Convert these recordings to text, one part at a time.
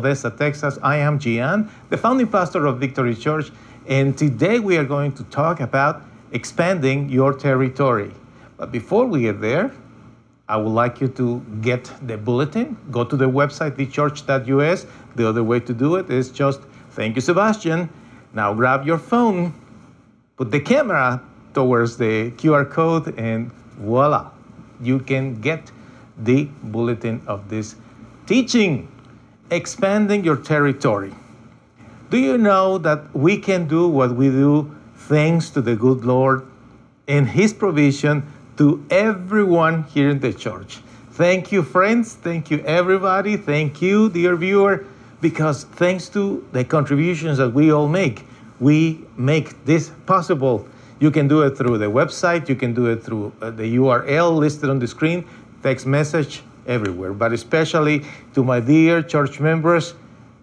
Odessa, Texas. I am Gian, the founding pastor of Victory Church, and today we are going to talk about expanding your territory. But before we get there, I would like you to get the bulletin. Go to the website, thechurch.us. The other way to do it is just, thank you, Sebastian. Now grab your phone, put the camera towards the QR code, and voila, you can get the bulletin of this teaching, expanding your territory. Do you know that we can do what we do thanks to the good Lord and His provision to everyone here in the church? Thank you, friends. Thank you, everybody. Thank you, dear viewer, because thanks to the contributions that we all make, we make this possible. You can do it through the website, you can do it through uh, the URL listed on the screen, text message, everywhere. But especially to my dear church members,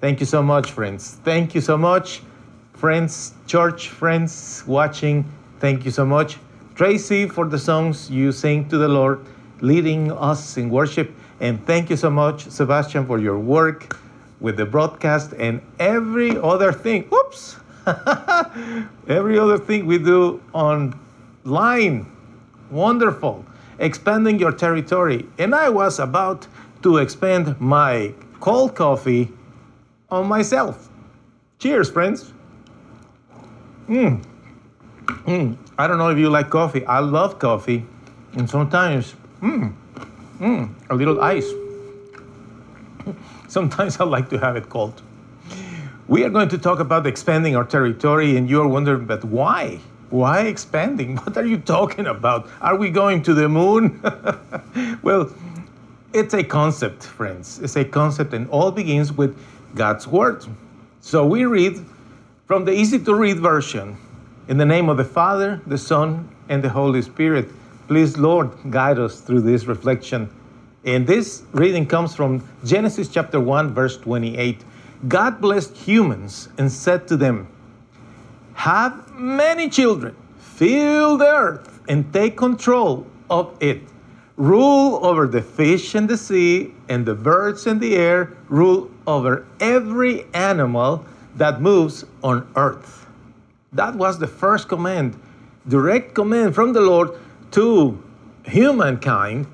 thank you so much, friends. Thank you so much, friends, church friends watching. Thank you so much. Tracy, for the songs you sing to the Lord, leading us in worship. And thank you so much, Sebastian, for your work with the broadcast and every other thing. Oops! every other thing we do online. Wonderful. Expanding your territory. And I was about to expand my cold coffee on myself. Cheers, friends. Mm. Mm. I don't know if you like coffee. I love coffee. And sometimes, mm, mm, a little ice. Sometimes I like to have it cold. We are going to talk about expanding our territory, and you're wondering, but why? Why expanding? What are you talking about? Are we going to the moon? well, it's a concept, friends. It's a concept, and all begins with God's Word. So we read from the easy to read version in the name of the Father, the Son, and the Holy Spirit. Please, Lord, guide us through this reflection. And this reading comes from Genesis chapter 1, verse 28. God blessed humans and said to them, Have many children, fill the earth, and take control of it. Rule over the fish in the sea and the birds in the air, rule over every animal that moves on earth. That was the first command, direct command from the Lord to humankind,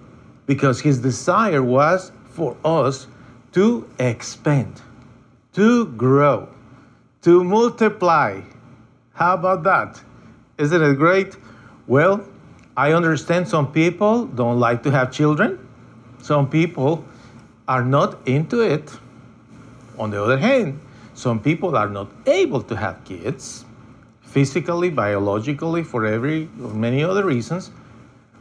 because his desire was for us to expand to grow, to multiply. How about that? Isn't it great? Well, I understand some people don't like to have children. Some people are not into it. On the other hand, some people are not able to have kids physically, biologically, for every many other reasons.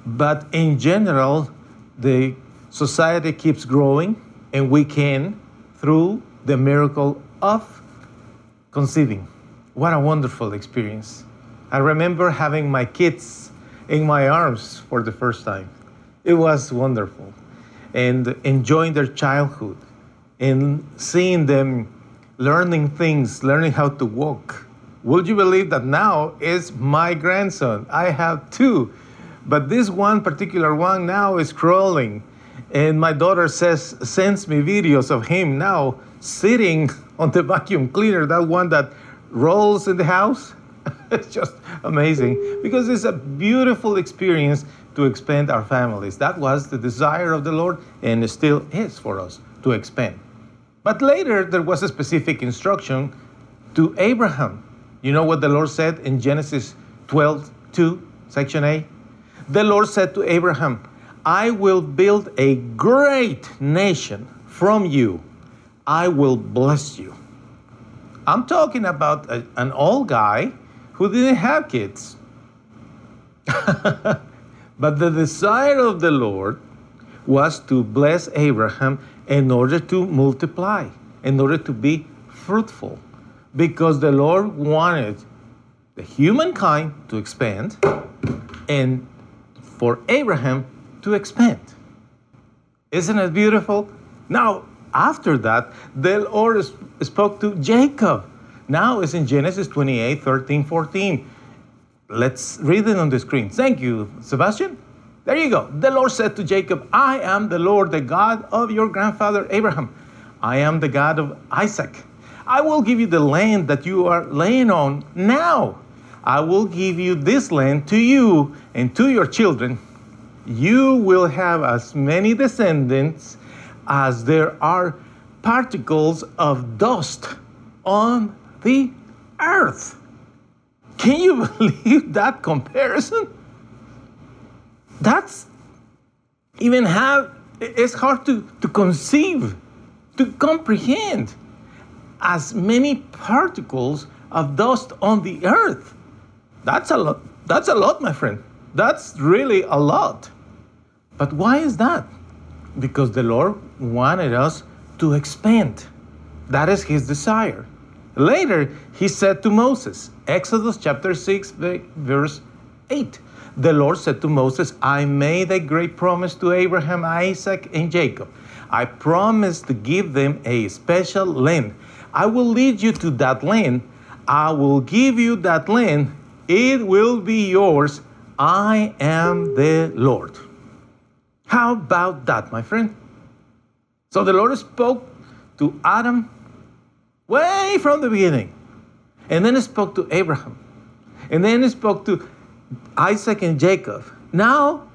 But in general, the society keeps growing and we can through the miracle of conceiving. What a wonderful experience. I remember having my kids in my arms for the first time. It was wonderful. And enjoying their childhood and seeing them learning things, learning how to walk. Would you believe that now is my grandson? I have two, but this one particular one now is crawling. And my daughter says sends me videos of him now sitting on the vacuum cleaner, that one that rolls in the house. it's just amazing because it's a beautiful experience to expand our families. That was the desire of the Lord and still is for us to expand. But later there was a specific instruction to Abraham. You know what the Lord said in Genesis 12 2, section A? The Lord said to Abraham, I will build a great nation from you I will bless you. I'm talking about a, an old guy who didn't have kids. but the desire of the Lord was to bless Abraham in order to multiply, in order to be fruitful, because the Lord wanted the humankind to expand and for Abraham to expand. Isn't it beautiful? Now, after that, the Lord spoke to Jacob. Now it's in Genesis 28 13, 14. Let's read it on the screen. Thank you, Sebastian. There you go. The Lord said to Jacob, I am the Lord, the God of your grandfather Abraham. I am the God of Isaac. I will give you the land that you are laying on now. I will give you this land to you and to your children. You will have as many descendants as there are particles of dust on the earth. Can you believe that comparison? That's even have it's hard to, to conceive, to comprehend as many particles of dust on the earth. That's a lot. That's a lot, my friend. That's really a lot. But why is that? Because the Lord wanted us to expand. That is his desire. Later, he said to Moses, Exodus chapter 6, verse 8. The Lord said to Moses, I made a great promise to Abraham, Isaac, and Jacob. I promised to give them a special land. I will lead you to that land. I will give you that land. It will be yours. I am the Lord. How about that, my friend? So the Lord spoke to Adam way from the beginning. And then he spoke to Abraham. And then he spoke to Isaac and Jacob. Now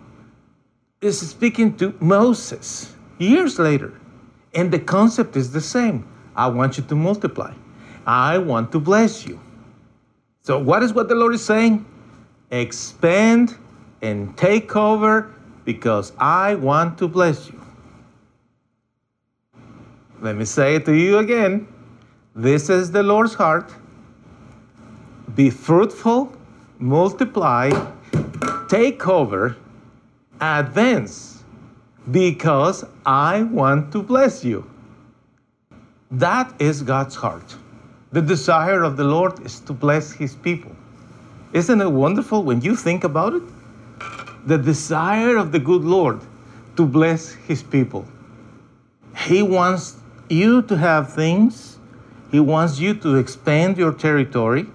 is speaking to Moses years later. And the concept is the same. I want you to multiply. I want to bless you. So, what is what the Lord is saying? Expand and take over because I want to bless you. Let me say it to you again. This is the Lord's heart. Be fruitful, multiply, take over, advance, because I want to bless you. That is God's heart. The desire of the Lord is to bless his people. Isn't it wonderful when you think about it? The desire of the good Lord to bless his people. He wants you to have things, he wants you to expand your territory,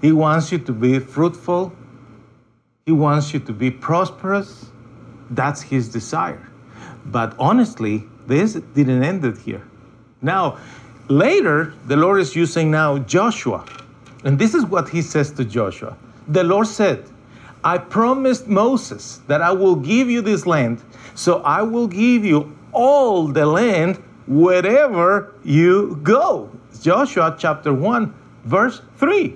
he wants you to be fruitful. He wants you to be prosperous. That's his desire. But honestly, this didn't end it here. Now, later, the Lord is using now Joshua. And this is what he says to Joshua. The Lord said, I promised Moses that I will give you this land, so I will give you all the land wherever you go. Joshua chapter 1, verse 3.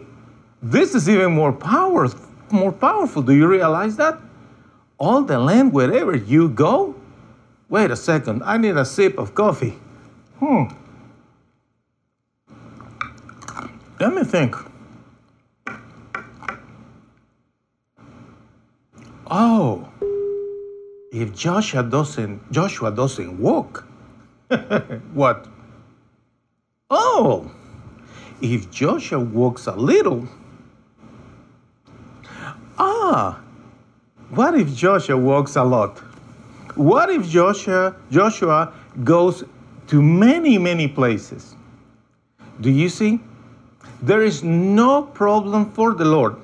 This is even more power, more powerful. Do you realize that? All the land wherever you go. Wait a second, I need a sip of coffee. Hmm. Let me think. Oh, if Joshua doesn't Joshua doesn't walk, what? Oh, if Joshua walks a little, ah, what if Joshua walks a lot? What if Joshua, Joshua goes to many, many places? Do you see? There is no problem for the Lord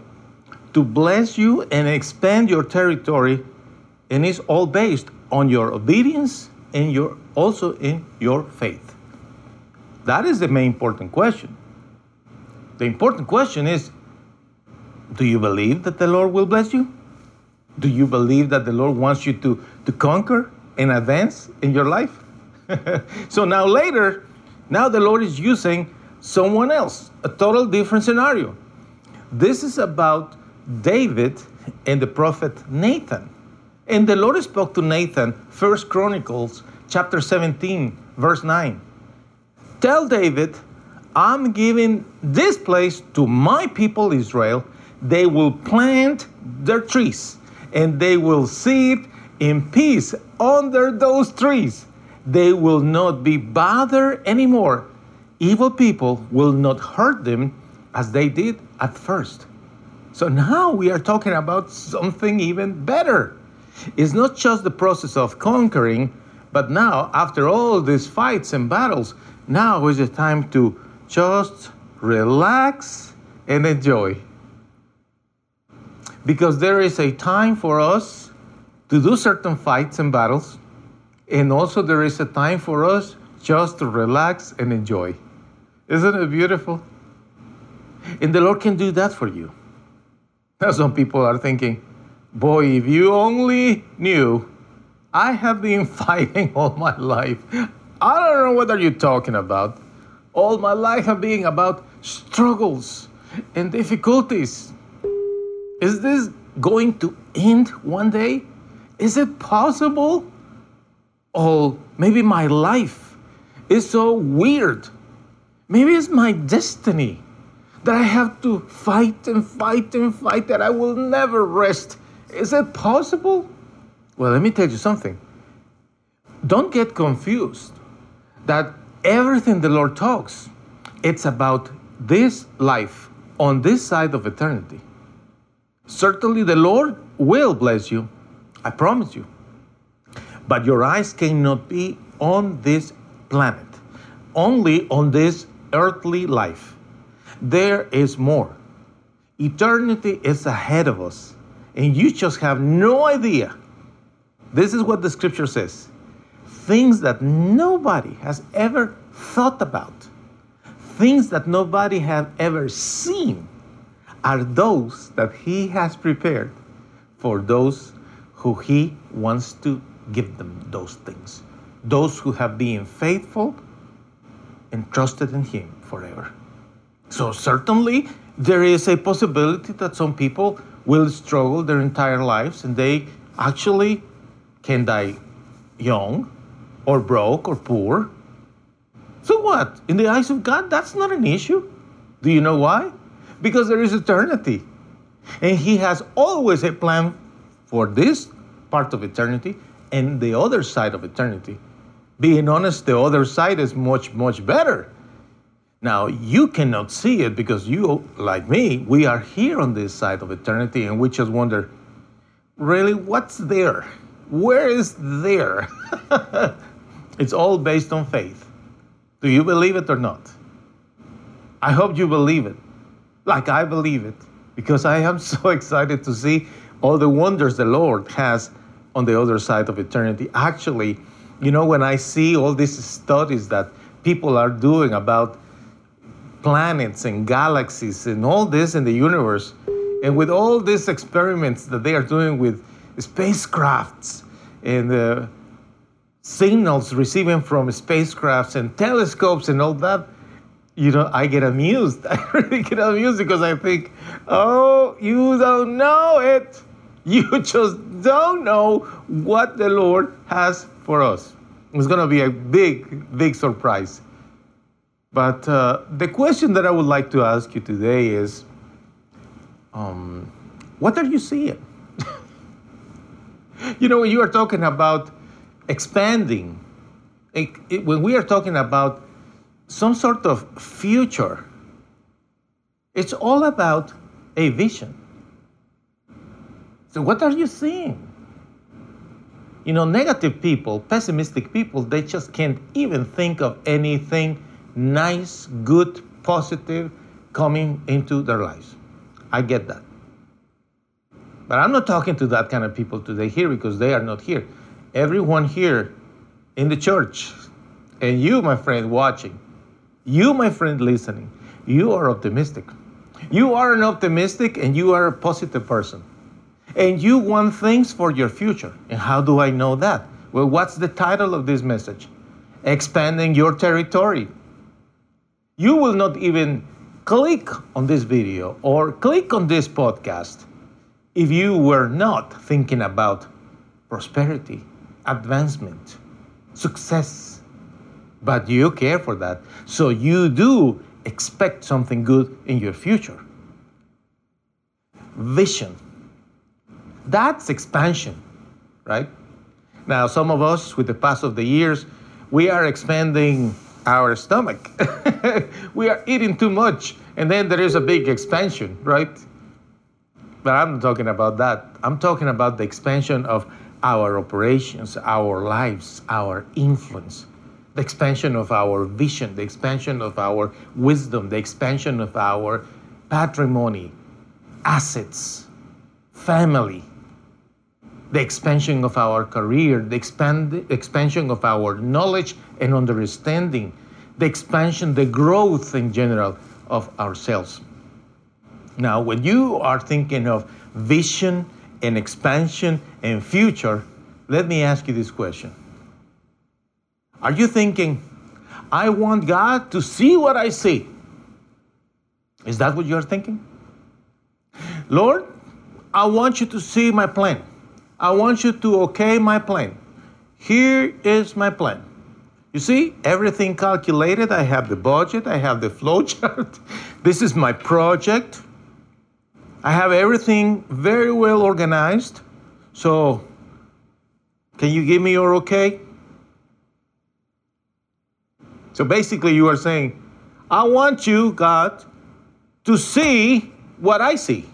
to bless you and expand your territory, and it's all based on your obedience and your also in your faith. That is the main important question. The important question is do you believe that the Lord will bless you? Do you believe that the Lord wants you to, to conquer and advance in your life? so now, later, now the Lord is using someone else, a total different scenario. This is about David and the prophet Nathan. And the Lord spoke to Nathan, First Chronicles chapter 17, verse 9. Tell David, I'm giving this place to my people Israel they will plant their trees and they will sit in peace under those trees. They will not be bothered anymore. Evil people will not hurt them as they did at first. So now we are talking about something even better. It's not just the process of conquering, but now, after all these fights and battles, now is the time to just relax and enjoy because there is a time for us to do certain fights and battles, and also there is a time for us just to relax and enjoy. Isn't it beautiful? And the Lord can do that for you. Some people are thinking, boy, if you only knew, I have been fighting all my life. I don't know what are you talking about. All my life have been about struggles and difficulties. Is this going to end one day? Is it possible? Oh, maybe my life is so weird. Maybe it's my destiny that I have to fight and fight and fight, that I will never rest. Is it possible? Well, let me tell you something. Don't get confused that everything the Lord talks, it's about this life on this side of eternity. Certainly, the Lord will bless you. I promise you. But your eyes cannot be on this planet, only on this earthly life. There is more. Eternity is ahead of us, and you just have no idea. This is what the scripture says things that nobody has ever thought about, things that nobody has ever seen, are those that He has prepared for those who He wants to give them those things. Those who have been faithful and trusted in Him forever. So, certainly, there is a possibility that some people will struggle their entire lives and they actually can die young or broke or poor. So, what? In the eyes of God, that's not an issue. Do you know why? Because there is eternity. And He has always a plan for this part of eternity and the other side of eternity. Being honest, the other side is much, much better. Now, you cannot see it because you, like me, we are here on this side of eternity and we just wonder, really, what's there? Where is there? it's all based on faith. Do you believe it or not? I hope you believe it, like I believe it, because I am so excited to see all the wonders the Lord has on the other side of eternity. Actually, you know, when I see all these studies that people are doing about planets and galaxies and all this in the universe, and with all these experiments that they are doing with spacecrafts and the signals receiving from spacecrafts and telescopes and all that, you know, I get amused. I really get amused because I think, oh, you don't know it. You just don't know what the Lord has for us. It's going to be a big, big surprise. But uh, the question that I would like to ask you today is um, what are you seeing? you know, when you are talking about expanding, it, it, when we are talking about some sort of future, it's all about a vision. So, what are you seeing? You know, negative people, pessimistic people, they just can't even think of anything nice, good, positive coming into their lives. I get that. But I'm not talking to that kind of people today here because they are not here. Everyone here in the church, and you, my friend, watching, you, my friend, listening, you are optimistic. You are an optimistic and you are a positive person and you want things for your future. And how do I know that? Well, what's the title of this message? Expanding your territory. You will not even click on this video or click on this podcast if you were not thinking about prosperity, advancement, success. But you care for that. So you do expect something good in your future. Vision that's expansion, right? Now, some of us, with the pass of the years, we are expanding our stomach. we are eating too much, and then there is a big expansion, right? But I'm not talking about that. I'm talking about the expansion of our operations, our lives, our influence, the expansion of our vision, the expansion of our wisdom, the expansion of our patrimony, assets, family, the expansion of our career, the expand, expansion of our knowledge and understanding, the expansion, the growth in general of ourselves. Now, when you are thinking of vision and expansion and future, let me ask you this question. Are you thinking, I want God to see what I see? Is that what you're thinking? Lord, I want you to see my plan. I want you to okay my plan. Here is my plan. You see, everything calculated. I have the budget, I have the flow chart. this is my project. I have everything very well organized. So, can you give me your okay? So basically, you are saying, I want you, God, to see what I see.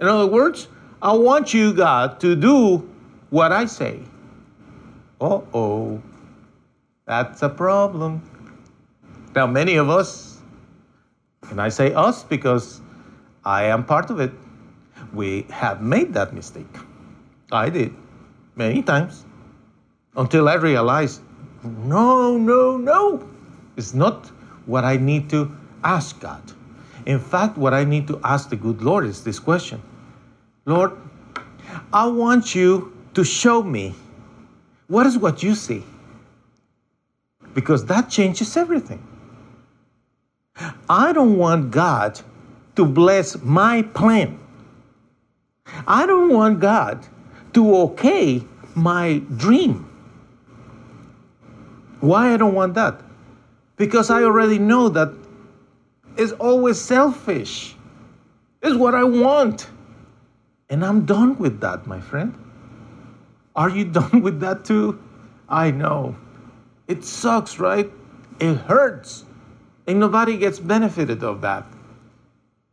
In other words, I want you, God, to do what I say. Uh oh, that's a problem. Now, many of us, and I say us because I am part of it, we have made that mistake. I did many times until I realized no, no, no, it's not what I need to ask God. In fact, what I need to ask the good Lord is this question Lord, I want you to show me what is what you see. Because that changes everything. I don't want God to bless my plan. I don't want God to okay my dream. Why I don't want that? Because I already know that it's always selfish. It's what I want. And I'm done with that, my friend. Are you done with that too? I know. It sucks, right? It hurts. And nobody gets benefited of that.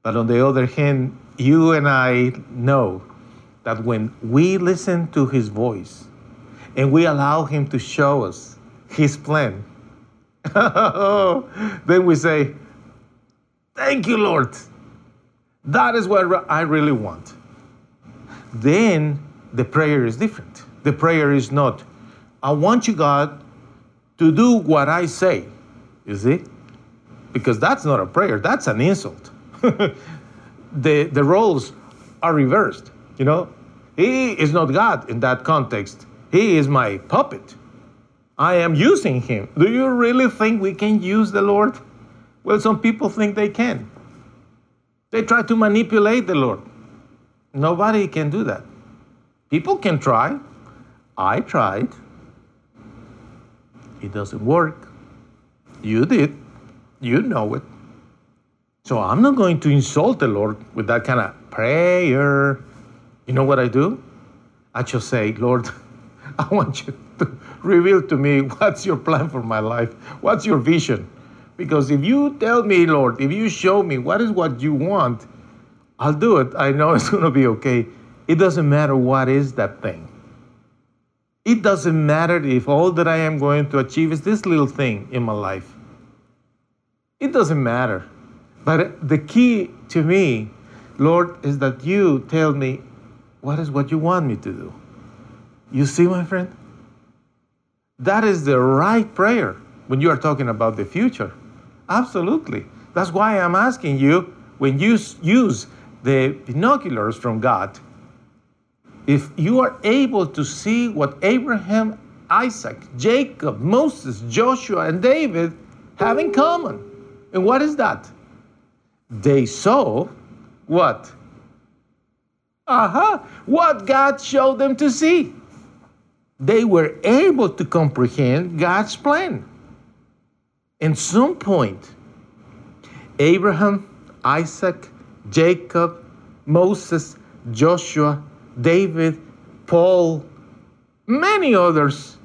But on the other hand, you and I know that when we listen to his voice and we allow him to show us his plan, then we say, Thank you, Lord. That is what I really want. Then the prayer is different. The prayer is not, I want you, God, to do what I say. You see? Because that's not a prayer, that's an insult. the, the roles are reversed. You know, he is not God in that context. He is my puppet. I am using him. Do you really think we can use the Lord? Well, some people think they can. They try to manipulate the Lord. Nobody can do that. People can try. I tried. It doesn't work. You did. You know it. So I'm not going to insult the Lord with that kind of prayer. You know what I do? I just say, Lord, I want you to reveal to me what's your plan for my life. What's your vision? Because if you tell me, Lord, if you show me what is what you want, I'll do it. I know it's going to be okay. It doesn't matter what is that thing. It doesn't matter if all that I am going to achieve is this little thing in my life. It doesn't matter. But the key to me, Lord, is that you tell me what is what you want me to do. You see, my friend? That is the right prayer when you are talking about the future. Absolutely. That's why I'm asking you when you use the binoculars from God, if you are able to see what Abraham, Isaac, Jacob, Moses, Joshua, and David have in common. And what is that? they saw what? Aha, uh-huh, what God showed them to see. They were able to comprehend God's plan. At some point, Abraham, Isaac, Jacob, Moses, Joshua, David, Paul, many others,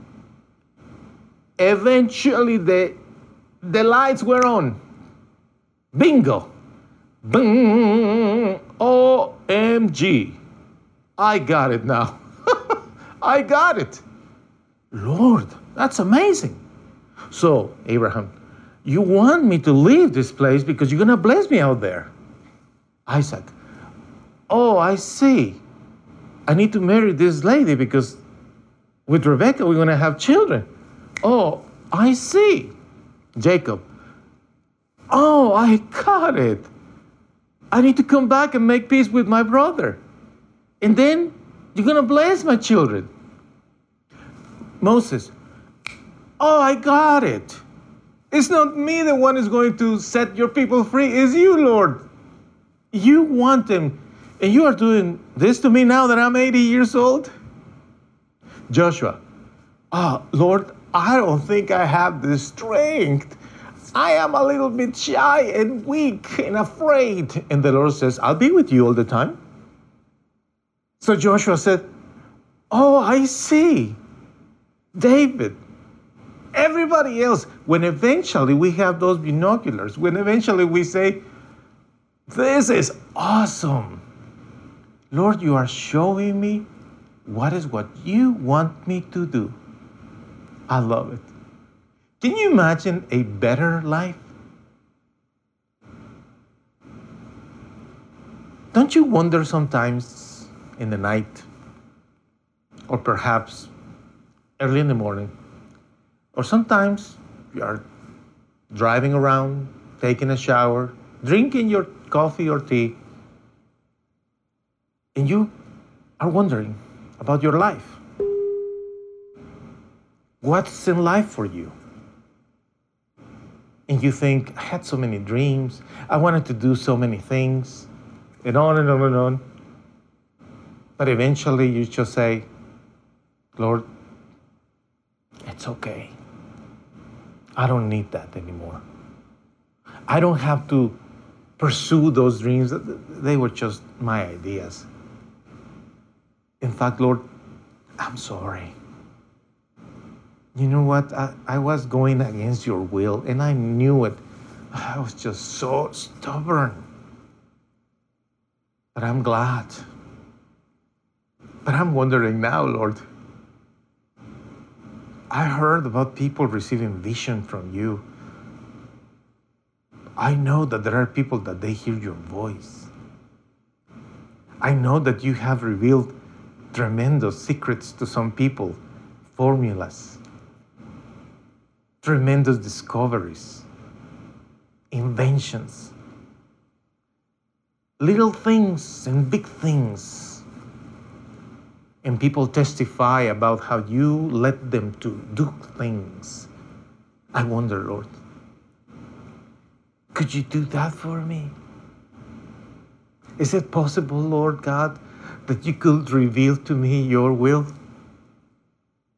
eventually the, the lights were on. Bingo. Boom! OMG. I got it now. I got it. Lord, that's amazing. So, Abraham, you want me to leave this place because you're going to bless me out there. Isaac, oh, I see. I need to marry this lady because with Rebecca we're going to have children. Oh, I see. Jacob, oh, I got it. I need to come back and make peace with my brother. And then you're going to bless my children. Moses, oh, I got it. It's not me the one is going to set your people free, it's you, Lord. You want them, and you are doing this to me now that I'm 80 years old? Joshua, oh, Lord, I don't think I have the strength. I am a little bit shy and weak and afraid. And the Lord says, I'll be with you all the time. So Joshua said, Oh, I see. David, everybody else, when eventually we have those binoculars, when eventually we say, This is awesome. Lord, you are showing me what is what you want me to do. I love it. Can you imagine a better life? Don't you wonder sometimes in the night, or perhaps early in the morning, or sometimes you are driving around, taking a shower, drinking your coffee or tea, and you are wondering about your life? What's in life for you? And you think, I had so many dreams, I wanted to do so many things, and on and on and on. But eventually you just say, Lord, it's okay. I don't need that anymore. I don't have to pursue those dreams. They were just my ideas. In fact, Lord, I'm sorry you know what? I, I was going against your will and I knew it. I was just so stubborn. But I'm glad. But I'm wondering now, Lord. I heard about people receiving vision from you. I know that there are people that they hear your voice. I know that you have revealed tremendous secrets to some people, formulas tremendous discoveries, inventions, little things and big things. And people testify about how you led them to do things. I wonder, Lord, could you do that for me? Is it possible, Lord God, that you could reveal to me your will?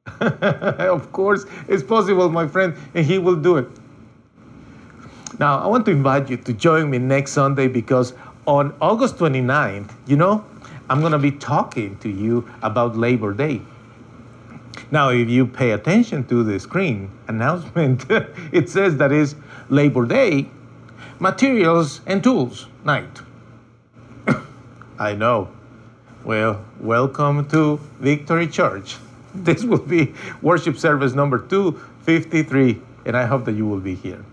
of course, it's possible, my friend, and He will do it. Now, I want to invite you to join me next Sunday because on August 29th, you know, I'm going to be talking to you about Labor Day. Now, if you pay attention to the screen announcement, it says that is Labor Day, Materials and Tools Night. I know. Well, welcome to Victory Church. This will be worship service number 253, and I hope that you will be here.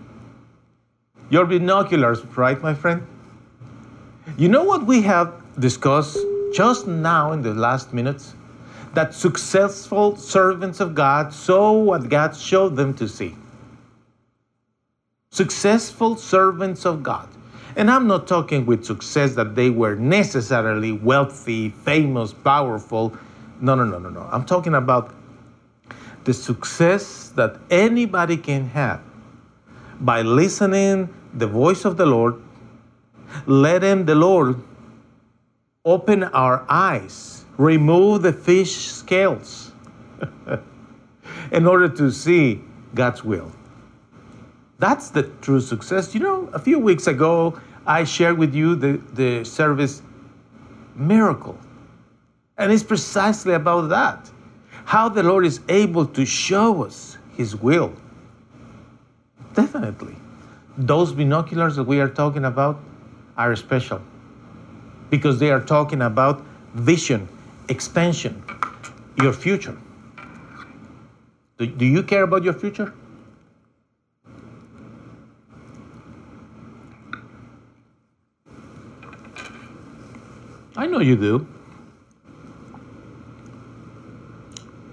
Your binoculars, right, my friend? You know what we have discussed just now in the last minutes? That successful servants of God saw what God showed them to see. Successful servants of God. And I'm not talking with success that they were necessarily wealthy, famous, powerful no, no, no, no, no. I'm talking about the success that anybody can have by listening the voice of the Lord, letting the Lord open our eyes, remove the fish scales in order to see God's will. That's the true success. You know, a few weeks ago, I shared with you the, the service miracle and it's precisely about that how the Lord is able to show us His will. Definitely. Those binoculars that we are talking about are special because they are talking about vision, expansion, your future. Do, do you care about your future? I know you do.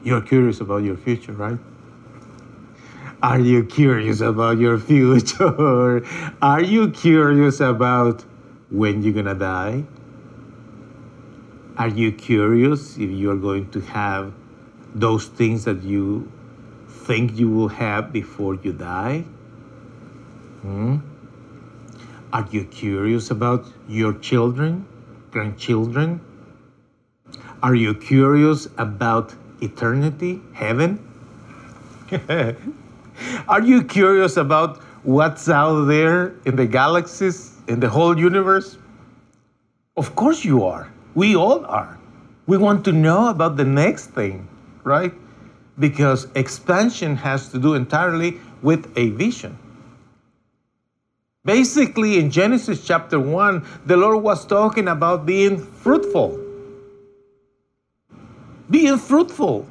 You're curious about your future, right? Are you curious about your future? Are you curious about when you're gonna die? Are you curious if you're going to have those things that you think you will have before you die? Hmm? Are you curious about your children, grandchildren? Are you curious about eternity, heaven? Are you curious about what's out there in the galaxies, in the whole universe? Of course you are. We all are. We want to know about the next thing, right? Because expansion has to do entirely with a vision. Basically, in Genesis chapter 1, the Lord was talking about being fruitful. Being fruitful.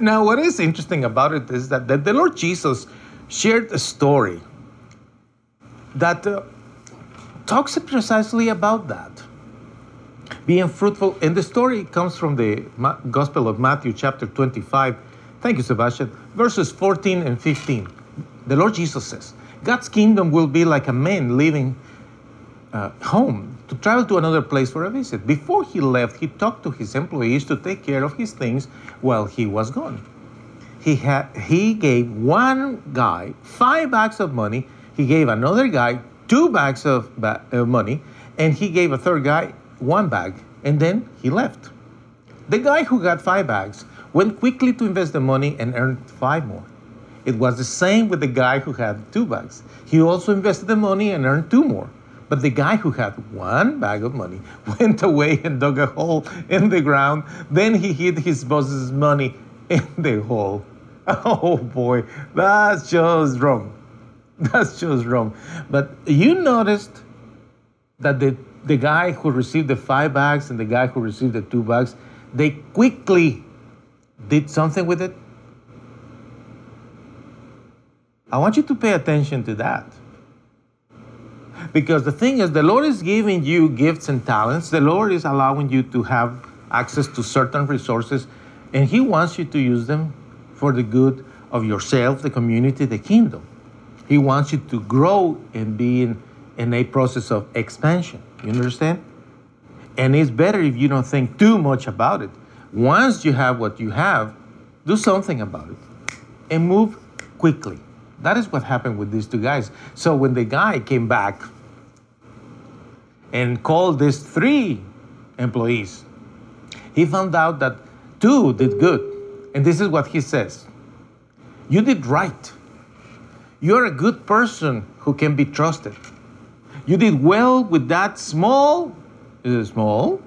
Now, what is interesting about it is that the, Lord Jesus shared a story that uh, talks precisely about that. Being fruitful, and the story comes from the Gospel of Matthew, chapter 25. Thank you, Sebastian. Verses 14 and 15. The Lord Jesus says, God's kingdom will be like a man leaving uh, home to travel to another place for a visit. Before he left, he talked to his employees to take care of his things while he was gone. He, had, he gave one guy five bags of money, he gave another guy two bags of ba- uh, money, and he gave a third guy one bag, and then he left. The guy who got five bags went quickly to invest the money and earned five more. It was the same with the guy who had two bags. He also invested the money and earned two more. But the guy who had one bag of money went away and dug a hole in the ground. Then he hid his boss's money in the hole. Oh boy, that's just wrong. That's just wrong. But you noticed that the, the guy who received the five bags and the guy who received the two bags, they quickly did something with it. I want you to pay attention to that. Because the thing is, the Lord is giving you gifts and talents. The Lord is allowing you to have access to certain resources, and He wants you to use them for the good of yourself, the community, the kingdom. He wants you to grow and be in, in a process of expansion. You understand? And it's better if you don't think too much about it. Once you have what you have, do something about it and move quickly. That is what happened with these two guys. So when the guy came back and called these three employees, he found out that two did good. And this is what he says You did right. You're a good person who can be trusted. You did well with that small, small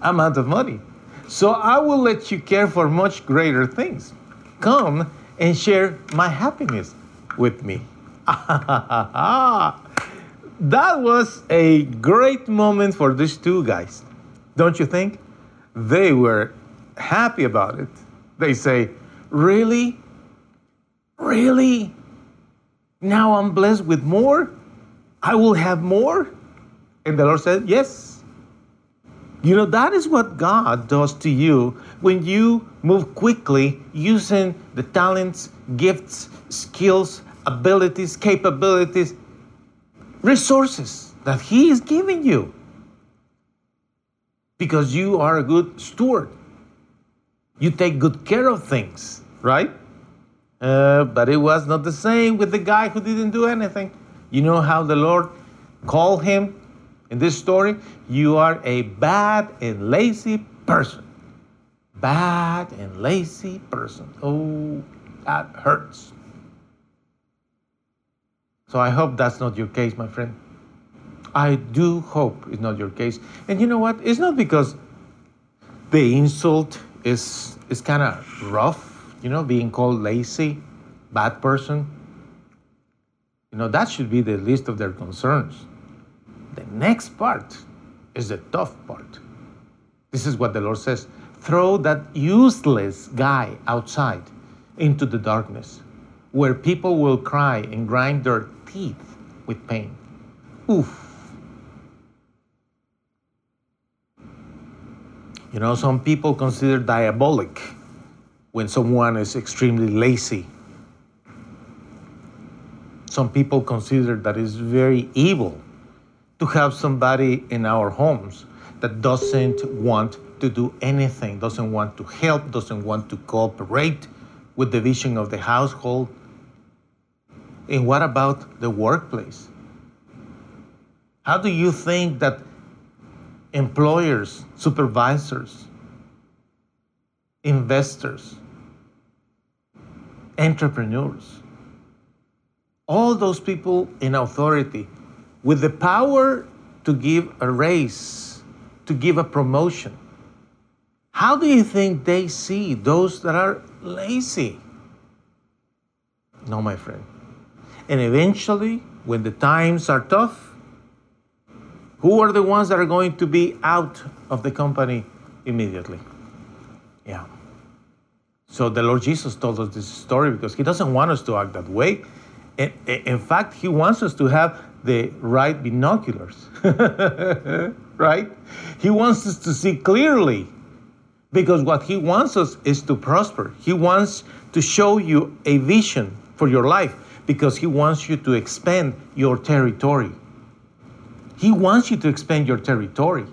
amount of money. So I will let you care for much greater things. Come and share my happiness with me. that was a great moment for these two guys, don't you think? They were happy about it. They say, Really? Really? Now I'm blessed with more? I will have more? And the Lord said, Yes. You know, that is what God does to you when you move quickly using the talents, gifts, skills, abilities, capabilities, resources that He is giving you. Because you are a good steward. You take good care of things, right? Uh, but it was not the same with the guy who didn't do anything. You know how the Lord called him in this story? You are a bad and lazy person. Bad and lazy person. Oh, that hurts. So I hope that's not your case, my friend. I do hope it's not your case. And you know what? It's not because the insult is is kind of rough, you know, being called lazy, bad person. You know, that should be the least of their concerns. The next part is the tough part. This is what the Lord says throw that useless guy outside into the darkness where people will cry and grind their teeth with pain. Oof. You know, some people consider diabolic when someone is extremely lazy. Some people consider that it's very evil to have somebody in our homes that doesn't want to do anything, doesn't want to help, doesn't want to cooperate with the vision of the household. And what about the workplace? How do you think that employers, supervisors, investors, entrepreneurs, all those people in authority with the power to give a raise, to give a promotion, how do you think they see those that are lazy? No, my friend. And eventually, when the times are tough, who are the ones that are going to be out of the company immediately? Yeah. So the Lord Jesus told us this story because He doesn't want us to act that way. In fact, He wants us to have the right binoculars, right? He wants us to see clearly because what He wants us is to prosper. He wants to show you a vision for your life because He wants you to expand your territory. He wants you to expand your territory.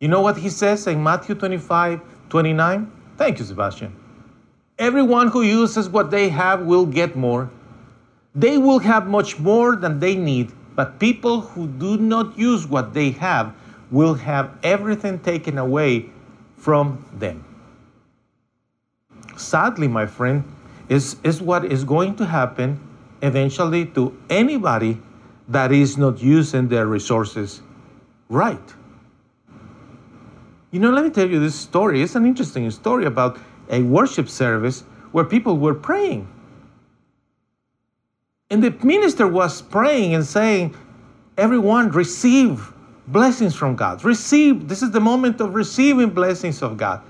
You know what He says in Matthew 25 29? Thank you, Sebastian. Everyone who uses what they have will get more. They will have much more than they need, but people who do not use what they have will have everything taken away from them. Sadly, my friend, is, is what is going to happen eventually to anybody that is not using their resources right. You know, let me tell you this story. It's an interesting story about a worship service where people were praying. And the minister was praying and saying, Everyone receive blessings from God. Receive, this is the moment of receiving blessings of God.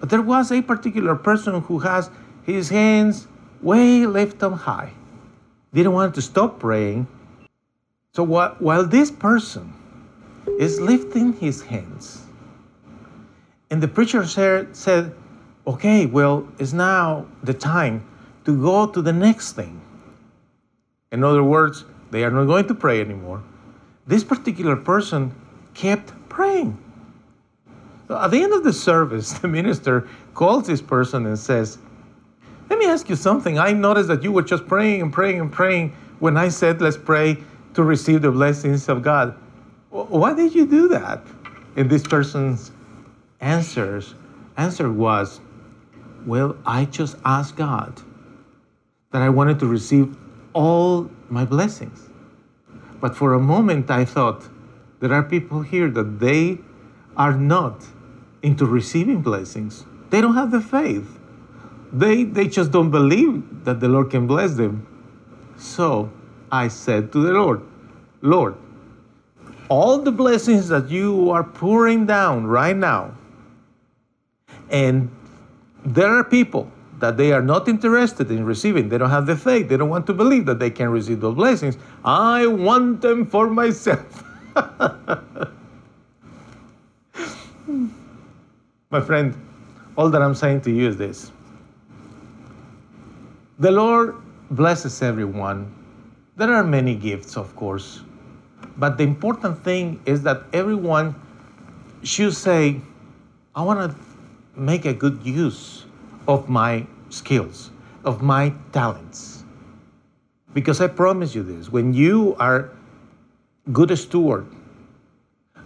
But there was a particular person who has his hands way lifted up high. Didn't want to stop praying. So while this person is lifting his hands, and the preacher said, okay, well, it's now the time to go to the next thing. In other words, they are not going to pray anymore this particular person kept praying. So at the end of the service, the minister calls this person and says, Let me ask you something. I noticed that you were just praying and praying and praying when I said, Let's pray to receive the blessings of God. Why did you do that? And this person's answers answer was, Well, I just asked God that I wanted to receive all my blessings. But for a moment, I thought there are people here that they are not into receiving blessings. They don't have the faith. They, they just don't believe that the Lord can bless them. So I said to the Lord, Lord, all the blessings that you are pouring down right now, and there are people that they are not interested in receiving. They don't have the faith. They don't want to believe that they can receive those blessings. I want them for myself. My friend, all that I'm saying to you is this the Lord blesses everyone. There are many gifts, of course, but the important thing is that everyone should say, I want to make a good use of my skills, of my talents. Because I promise you this when you are good steward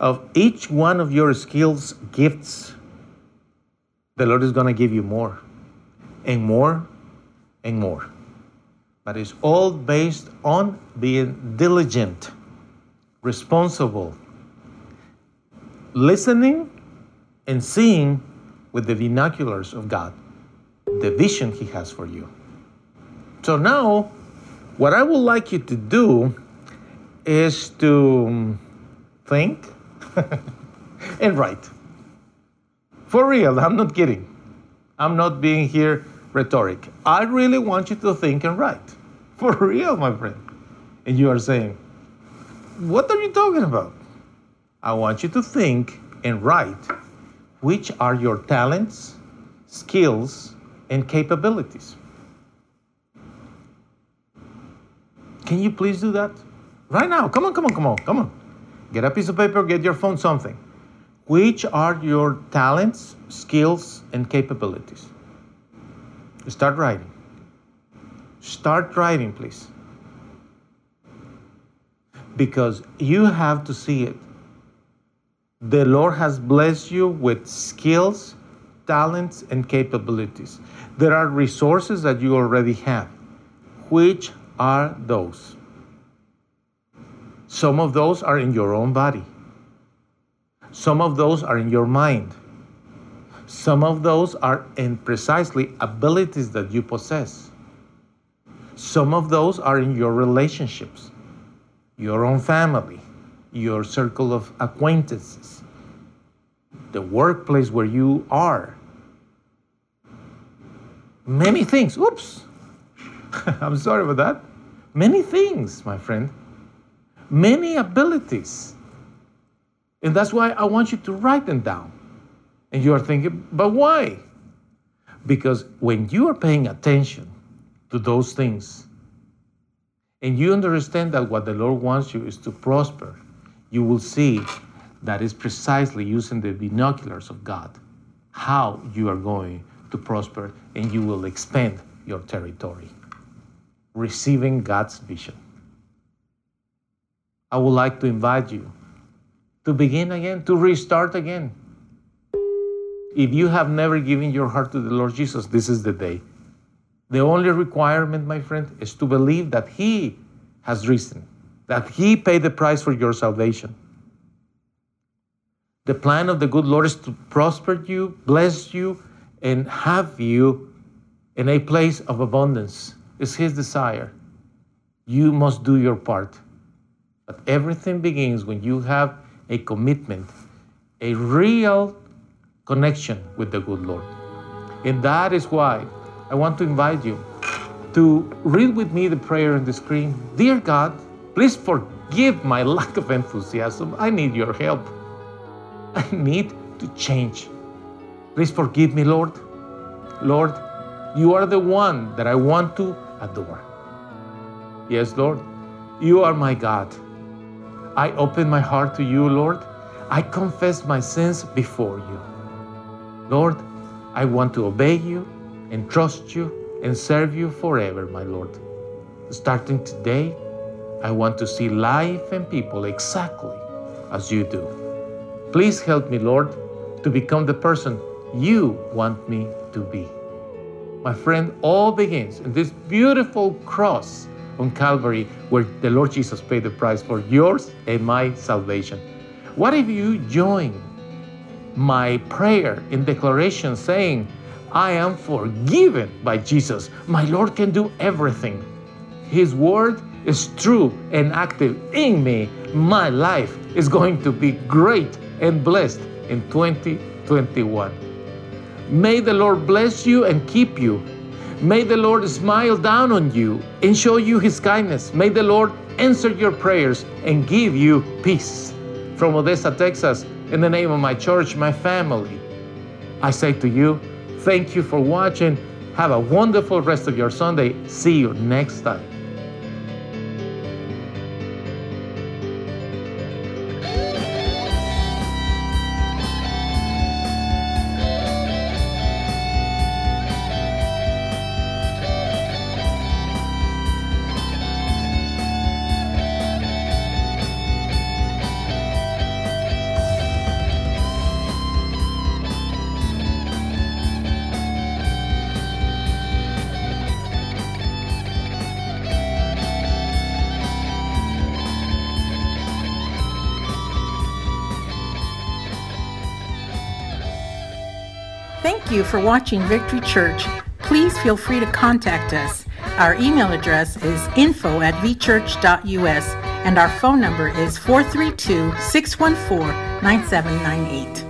of each one of your skills, gifts, the Lord is going to give you more and more and more. But it's all based on being diligent, responsible, listening, and seeing with the binoculars of God the vision He has for you. So now, what I would like you to do is to um, think and write. For real, I'm not kidding. I'm not being here rhetoric. I really want you to think and write. For real, my friend. And you are saying, What are you talking about? I want you to think and write which are your talents, skills, and capabilities. Can you please do that? Right now. Come on, come on, come on, come on. Get a piece of paper, get your phone, something. Which are your talents, skills, and capabilities? Start writing. Start writing, please. Because you have to see it. The Lord has blessed you with skills, talents, and capabilities. There are resources that you already have. Which are those? Some of those are in your own body. Some of those are in your mind. Some of those are in precisely abilities that you possess. Some of those are in your relationships, your own family, your circle of acquaintances, the workplace where you are. Many things. Oops. I'm sorry about that. Many things, my friend. Many abilities. And that's why I want you to write them down. And you are thinking, but why? Because when you are paying attention to those things, and you understand that what the Lord wants you is to prosper, you will see that is precisely using the binoculars of God how you are going to prosper and you will expand your territory, receiving God's vision. I would like to invite you to begin again, to restart again. If you have never given your heart to the Lord Jesus, this is the day. The only requirement, my friend, is to believe that He has risen, that He paid the price for your salvation. The plan of the good Lord is to prosper you, bless you, and have you in a place of abundance. It's His desire. You must do your part. But everything begins when you have a commitment, a real connection with the good Lord. And that is why I want to invite you to read with me the prayer on the screen. Dear God, please forgive my lack of enthusiasm. I need your help. I need to change. Please forgive me, Lord. Lord, you are the one that I want to adore. Yes, Lord, you are my God. I open my heart to you, Lord. I confess my sins before you. Lord, I want to obey you and trust you and serve you forever, my Lord. Starting today, I want to see life and people exactly as you do. Please help me, Lord, to become the person you want me to be. My friend, all begins in this beautiful cross on Calvary where the Lord Jesus paid the price for yours and my salvation. What if you join my prayer in declaration saying, I am forgiven by Jesus. My Lord can do everything. His word is true and active in me. My life is going to be great and blessed in 2021. May the Lord bless you and keep you. May the Lord smile down on you and show you his kindness. May the Lord answer your prayers and give you peace. From Odessa, Texas, in the name of my church, my family, I say to you, thank you for watching. Have a wonderful rest of your Sunday. See you next time. For watching Victory Church. Please feel free to contact us. Our email address is info at vchurch.us and our phone number is 432 614 9798.